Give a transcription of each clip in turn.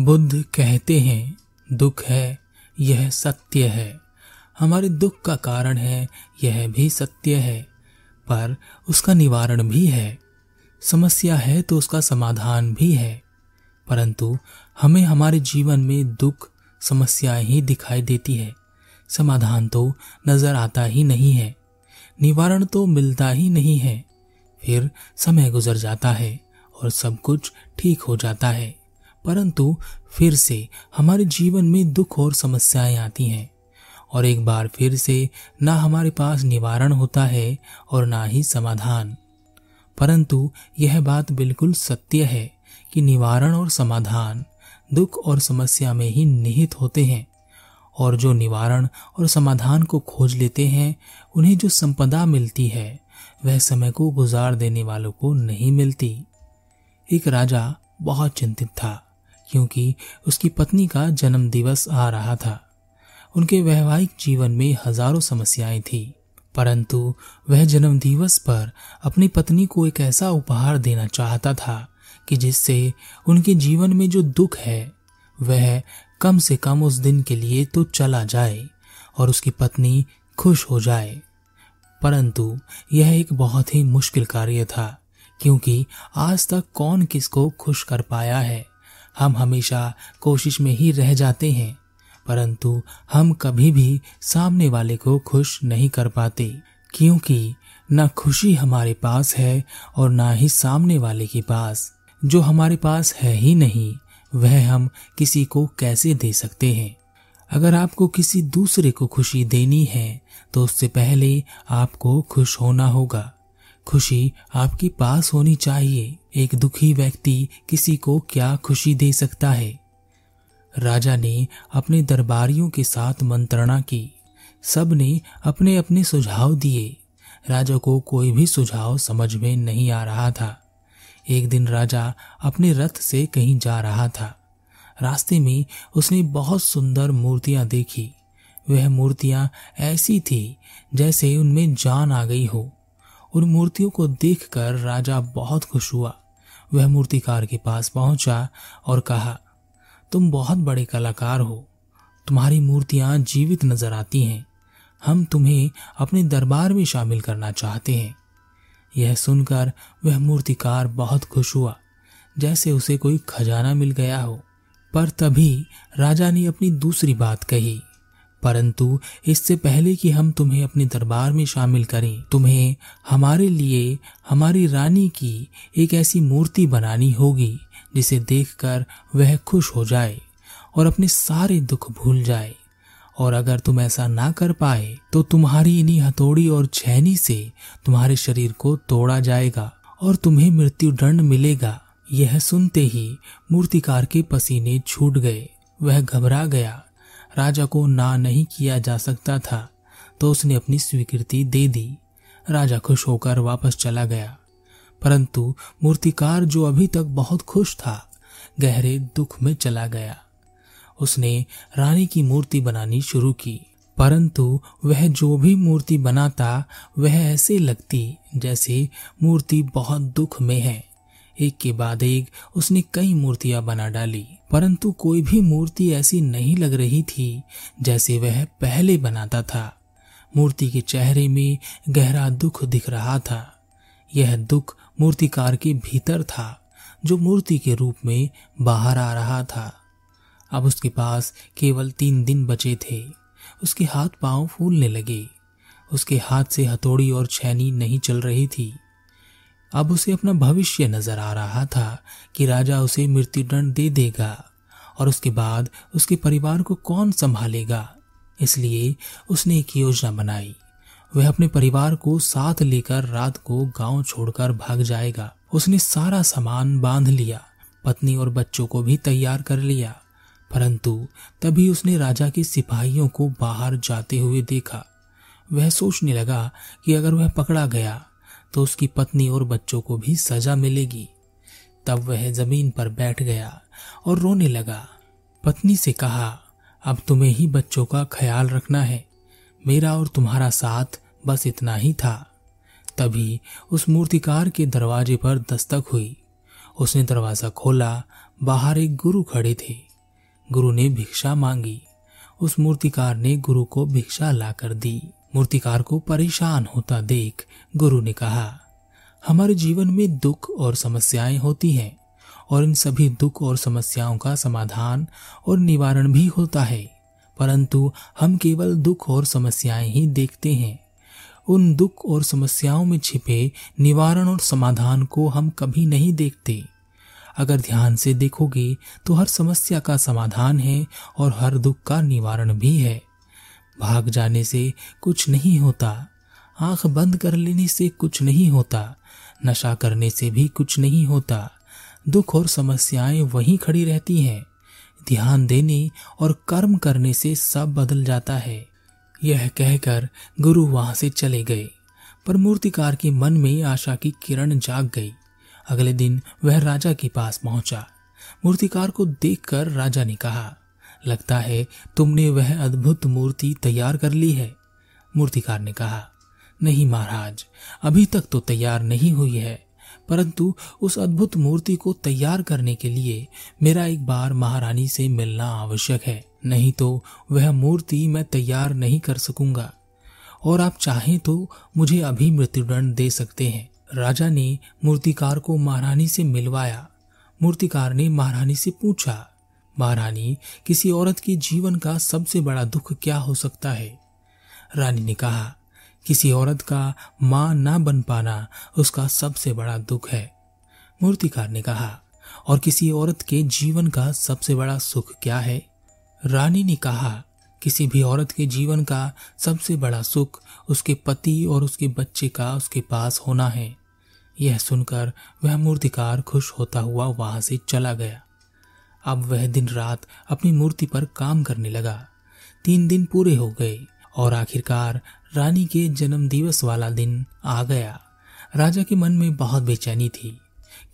बुद्ध कहते हैं, दुख है, यह सत्य है। हमारे दुख का कारण है, यह भी सत्य है। पर उसका निवारण भी है। समस्या है तो उसका समाधान भी है। परंतु हमें हमारे जीवन में दुख समस्याएँ ही दिखाई देती है। समाधान तो नज़र आता ही नहीं है। निवारण तो मिलता ही नहीं है। फिर समय गुजर जाता है और सब कुछ ठीक हो जाता है। परंतु फिर से हमारे जीवन में दुख और समस्याएँ आती हैं। और एक बार फिर से ना हमारे पास निवारण होता है और ना ही समाधान। परंतु यह बात बिल्कुल सत्य है कि निवारण और समाधान दुख और समस्या में ही निहित होते हैं। और जो निवारण और समाधान को खोज लेते हैं, उन्हें जो संपदा मिलती है, वह समय को गुजार देने वालों को नहीं मिलती। एक राजा बहुत चिंतित था। क्योंकि उसकी पत्नी का जन्म दिवस आ रहा था। उनके वैवाहिक जीवन में हज़ारों समस्याएँ थी, परंतु वह जन्म दिवस पर अपनी पत्नी को एक ऐसा उपहार देना चाहता था कि जिससे उनके जीवन में जो दुख है, वह कम से कम उस दिन के लिए तो चला जाए और उसकी पत्नी खुश हो जाए। परंतु यह एक बहुत ही मुश्किल कार्य था, क्योंकि आज तक कौन किसको खुश कर पाया है? हम हमेशा कोशिश में ही रह जाते हैं, परंतु हम कभी भी सामने वाले को खुश नहीं कर पाते, क्योंकि न खुशी हमारे पास है और ना ही सामने वाले के पास। जो हमारे पास है ही नहीं, वह हम किसी को कैसे दे सकते हैं? अगर आपको किसी दूसरे को खुशी देनी है तो उससे पहले आपको खुश होना होगा। खुशी आपके पास होनी चाहिए। एक दुखी व्यक्ति किसी को क्या खुशी दे सकता है? राजा ने अपने दरबारियों के साथ मंत्रणा की। सबने अपने अपने सुझाव दिए। राजा को कोई भी सुझाव समझ में नहीं आ रहा था। एक दिन राजा अपने रथ से कहीं जा रहा था। रास्ते में उसने बहुत सुंदर मूर्तियाँ देखी। वह मूर्तियाँ ऐसी थी जैसे उनमें जान आ गई हो। उन मूर्तियों को देखकर राजा बहुत खुश हुआ। वह मूर्तिकार के पास पहुँचा और कहा, तुम बहुत बड़े कलाकार हो। तुम्हारी मूर्तियाँ जीवित नज़र आती हैं। हम तुम्हें अपने दरबार में शामिल करना चाहते हैं। यह सुनकर वह मूर्तिकार बहुत खुश हुआ। जैसे उसे कोई खजाना मिल गया हो। पर तभी राजा ने अपनी दूसरी बात कही। परंतु इससे पहले कि हम तुम्हें अपने दरबार में शामिल करें, तुम्हें हमारे लिए, हमारी रानी की एक ऐसी मूर्ति बनानी होगी, जिसे देखकर वह खुश हो जाए और अपने सारे दुख भूल जाए। और अगर तुम ऐसा ना कर पाए तो तुम्हारी इन्हीं हथौड़ी और छैनी से तुम्हारे शरीर को तोड़ा जाएगा और तुम्हें मृत्यु दंड मिलेगा। यह सुनते ही मूर्तिकार के पसीने छूट गए, वह घबरा गया राजा को ना नहीं किया जा सकता था तो उसने अपनी स्वीकृति दे दी। राजा खुश होकर वापस चला गया। परंतु मूर्तिकार जो अभी तक बहुत खुश था, गहरे दुख में चला गया। उसने रानी की मूर्ति बनानी शुरू की, परंतु वह जो भी मूर्ति बनाता, वह ऐसे लगती जैसे मूर्ति बहुत दुख में है। एक के बाद एक उसने कई मूर्तियाँ बना डाली, परंतु कोई भी मूर्ति ऐसी नहीं लग रही थी जैसे वह पहले बनाता था। मूर्ति के चेहरे में गहरा दुख दिख रहा था। यह दुख मूर्तिकार के भीतर था, जो मूर्ति के रूप में बाहर आ रहा था। अब उसके पास केवल तीन दिन बचे थे। उसके हाथ पाँव फूलने लगे। उसके हाथ से हथौड़ी और छैनी नहीं चल रही थी। अब उसे अपना भविष्य नज़र आ रहा था कि राजा उसे मृत्युदंड दे देगा और उसके बाद उसके परिवार को कौन संभालेगा। इसलिए उसने एक योजना बनाई। वह अपने परिवार को साथ लेकर रात को गाँव छोड़कर भाग जाएगा। उसने सारा सामान बाँध लिया, पत्नी और बच्चों को भी तैयार कर लिया। परंतु तभी उसने राजा के सिपाहियों को बाहर जाते हुए देखा। वह सोचने लगा कि अगर वह पकड़ा गया तो उसकी पत्नी और बच्चों को भी सजा मिलेगी। तब वह ज़मीन पर बैठ गया और रोने लगा। पत्नी से कहा, अब तुम्हें ही बच्चों का ख्याल रखना है। मेरा और तुम्हारा साथ बस इतना ही था। तभी उस मूर्तिकार के दरवाजे पर दस्तक हुई। उसने दरवाज़ा खोला, बाहर एक गुरु खड़े थे। गुरु ने भिक्षा मांगी। उस मूर्तिकार ने गुरु को भिक्षा लाकर दी। मूर्तिकार को परेशान होता देख गुरु ने कहा, हमारे जीवन में दुख और समस्याएँ होती हैं, और इन सभी दुख और समस्याओं का समाधान और निवारण भी होता है, परंतु हम केवल दुख और समस्याएँ ही देखते हैं। उन दुख और समस्याओं में छिपे निवारण और समाधान को हम कभी नहीं देखते। अगर ध्यान से देखोगे तो हर समस्या का समाधान है और हर दुख का निवारण भी है। भाग जाने से कुछ नहीं होता। आँख बंद कर लेने से कुछ नहीं होता। नशा करने से भी कुछ नहीं होता। दुख और समस्याएँ वहीं खड़ी रहती हैं। ध्यान देने और कर्म करने से सब बदल जाता है। यह कहकर गुरु वहाँ से चले गए। पर मूर्तिकार के मन में आशा की किरण जाग गई। अगले दिन वह राजा के पास पहुँचा। मूर्तिकार को देखकर राजा ने कहा लगता है, तुमने वह अद्भुत मूर्ति तैयार कर ली है। मूर्तिकार ने कहा, नहीं महाराज, अभी तक तो तैयार नहीं हुई है। परंतु उस अद्भुत मूर्ति को तैयार करने के लिए मेरा एक बार महारानी से मिलना आवश्यक है। नहीं तो वह मूर्ति मैं तैयार नहीं कर सकूँगा। और आप चाहें तो मुझे अभी मृत्युदंड दे सकते हैं। राजा ने मूर्तिकार को महारानी से मिलवाया। मूर्तिकार ने महारानी से पूछा महारानी, किसी औरत के जीवन का सबसे बड़ा दुख क्या हो सकता है? रानी ने कहा, किसी औरत का माँ ना बन पाना उसका सबसे बड़ा दुख है। मूर्तिकार ने कहा, और किसी औरत के जीवन का सबसे बड़ा सुख क्या है? रानी ने कहा, किसी भी औरत के जीवन का सबसे बड़ा सुख उसके पति और उसके बच्चे का उसके पास होना है। यह सुनकर वह मूर्तिकार खुश होता हुआ वहाँ से चला गया। अब वह दिन रात अपनी मूर्ति पर काम करने लगा। तीन दिन पूरे हो गए और आखिरकार रानी के जन्म दिवस वाला दिन आ गया। राजा के मन में बहुत बेचैनी थी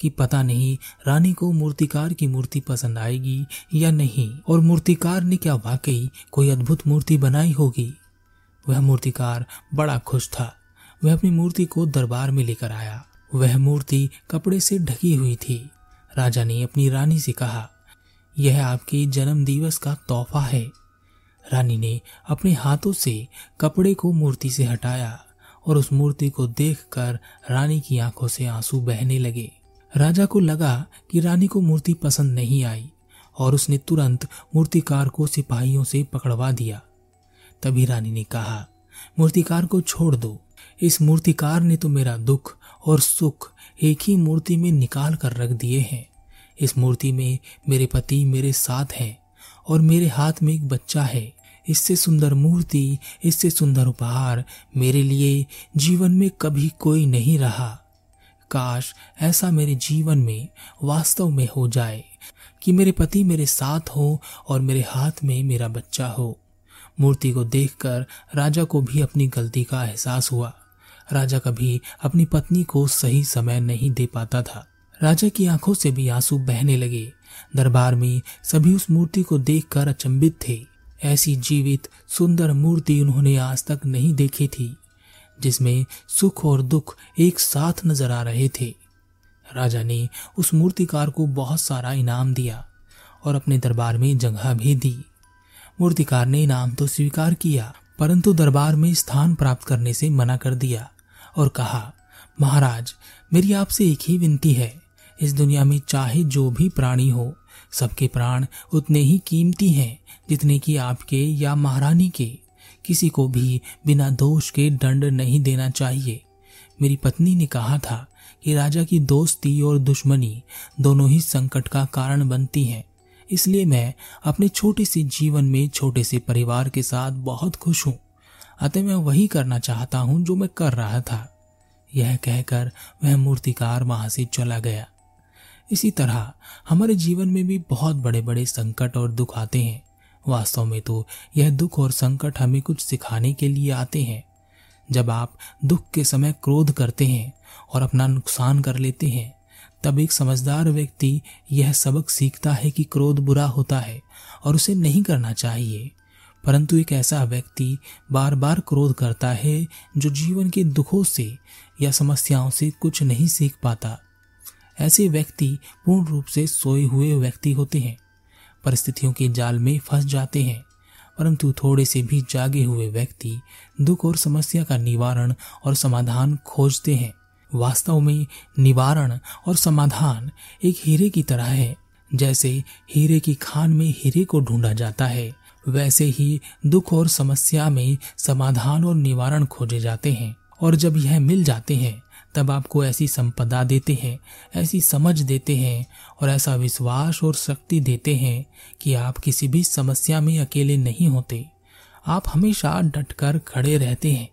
कि पता नहीं रानी को मूर्तिकार की मूर्ति पसंद आएगी या नहीं और मूर्तिकार ने क्या वाकई कोई अद्भुत मूर्ति बनाई होगी। वह मूर्तिकार बड़ा खुश था। वह अपनी मूर्ति को दरबार में लेकर आया। वह मूर्ति कपड़े से ढकी हुई थी। राजा ने अपनी रानी से कहा यह आपके जन्म दिवस का तोहफा है। रानी ने अपने हाथों से कपड़े को मूर्ति से हटाया और उस मूर्ति को देखकर रानी की आँखों से आँसू बहने लगे। राजा को लगा कि रानी को मूर्ति पसंद नहीं आई और उसने तुरंत मूर्तिकार को सिपाहियों से पकड़वा दिया। तभी रानी ने कहा, मूर्तिकार को छोड़ दो। इस मूर्तिकार ने तो मेरा दुख और सुख एक ही मूर्ति में निकाल कर रख दिए हैं। इस मूर्ति में मेरे पति मेरे साथ हैं और मेरे हाथ में एक बच्चा है। इससे सुंदर मूर्ति, इससे सुंदर उपहार मेरे लिए जीवन में कभी कोई नहीं रहा। काश ऐसा मेरे जीवन में वास्तव में हो जाए कि मेरे पति मेरे साथ हो और मेरे हाथ में मेरा बच्चा हो। मूर्ति को देखकर राजा को भी अपनी गलती का एहसास हुआ। राजा कभी अपनी पत्नी को सही समय नहीं दे पाता था। राजा की आँखों से भी आँसू बहने लगे। दरबार में सभी उस मूर्ति को देखकर अचंबित थे। ऐसी जीवित, सुंदर मूर्ति उन्होंने आज तक नहीं देखी थी, जिसमें सुख और दुख एक साथ नज़र आ रहे थे। राजा ने उस मूर्तिकार को बहुत सारा इनाम दिया और अपने दरबार में जगह भी दी। मूर्तिकार ने इनाम तो स्वीकार किया, परंतु दरबार में स्थान प्राप्त करने से मना कर दिया और कहा, महाराज, मेरी आपसे एक ही विनती है। इस दुनिया में चाहे जो भी प्राणी हो, सबके प्राण उतने ही कीमती हैं जितने कि आपके या महारानी के। किसी को भी बिना दोष के दंड नहीं देना चाहिए। मेरी पत्नी ने कहा था कि राजा की दोस्ती और दुश्मनी दोनों ही संकट का कारण बनती हैं। इसलिए मैं अपने छोटे से जीवन में छोटे से परिवार के साथ बहुत खुश हूँ। अतः मैं वही करना चाहता हूँ जो मैं कर रहा था। यह कहकर वह मूर्तिकार वहाँ से चला गया। इसी तरह हमारे जीवन में भी बहुत बड़े बड़े संकट और दुख आते हैं। वास्तव में तो यह दुख और संकट हमें कुछ सिखाने के लिए आते हैं। जब आप दुख के समय क्रोध करते हैं और अपना नुकसान कर लेते हैं, तब एक समझदार व्यक्ति यह सबक सीखता है कि क्रोध बुरा होता है और उसे नहीं करना चाहिए। परंतु एक ऐसा व्यक्ति बार बार क्रोध करता है जो जीवन के दुखों से या समस्याओं से कुछ नहीं सीख पाता। ऐसे व्यक्ति पूर्ण रूप से सोए हुए व्यक्ति होते हैं। परिस्थितियों के जाल में फंस जाते हैं, परंतु थोड़े से भी जागे हुए व्यक्ति दुख और समस्या का निवारण और समाधान खोजते हैं। वास्तव में निवारण और समाधान एक हीरे की तरह है। जैसे हीरे की खान में हीरे को ढूंढा जाता है, वैसे ही दुख और समस्या में समाधान और निवारण खोजे जाते हैं। और जब यह मिल जाते हैं तब आपको ऐसी संपदा देते हैं, ऐसी समझ देते हैं और ऐसा विश्वास और शक्ति देते हैं कि आप किसी भी समस्या में अकेले नहीं होते। आप हमेशा डटकर खड़े रहते हैं।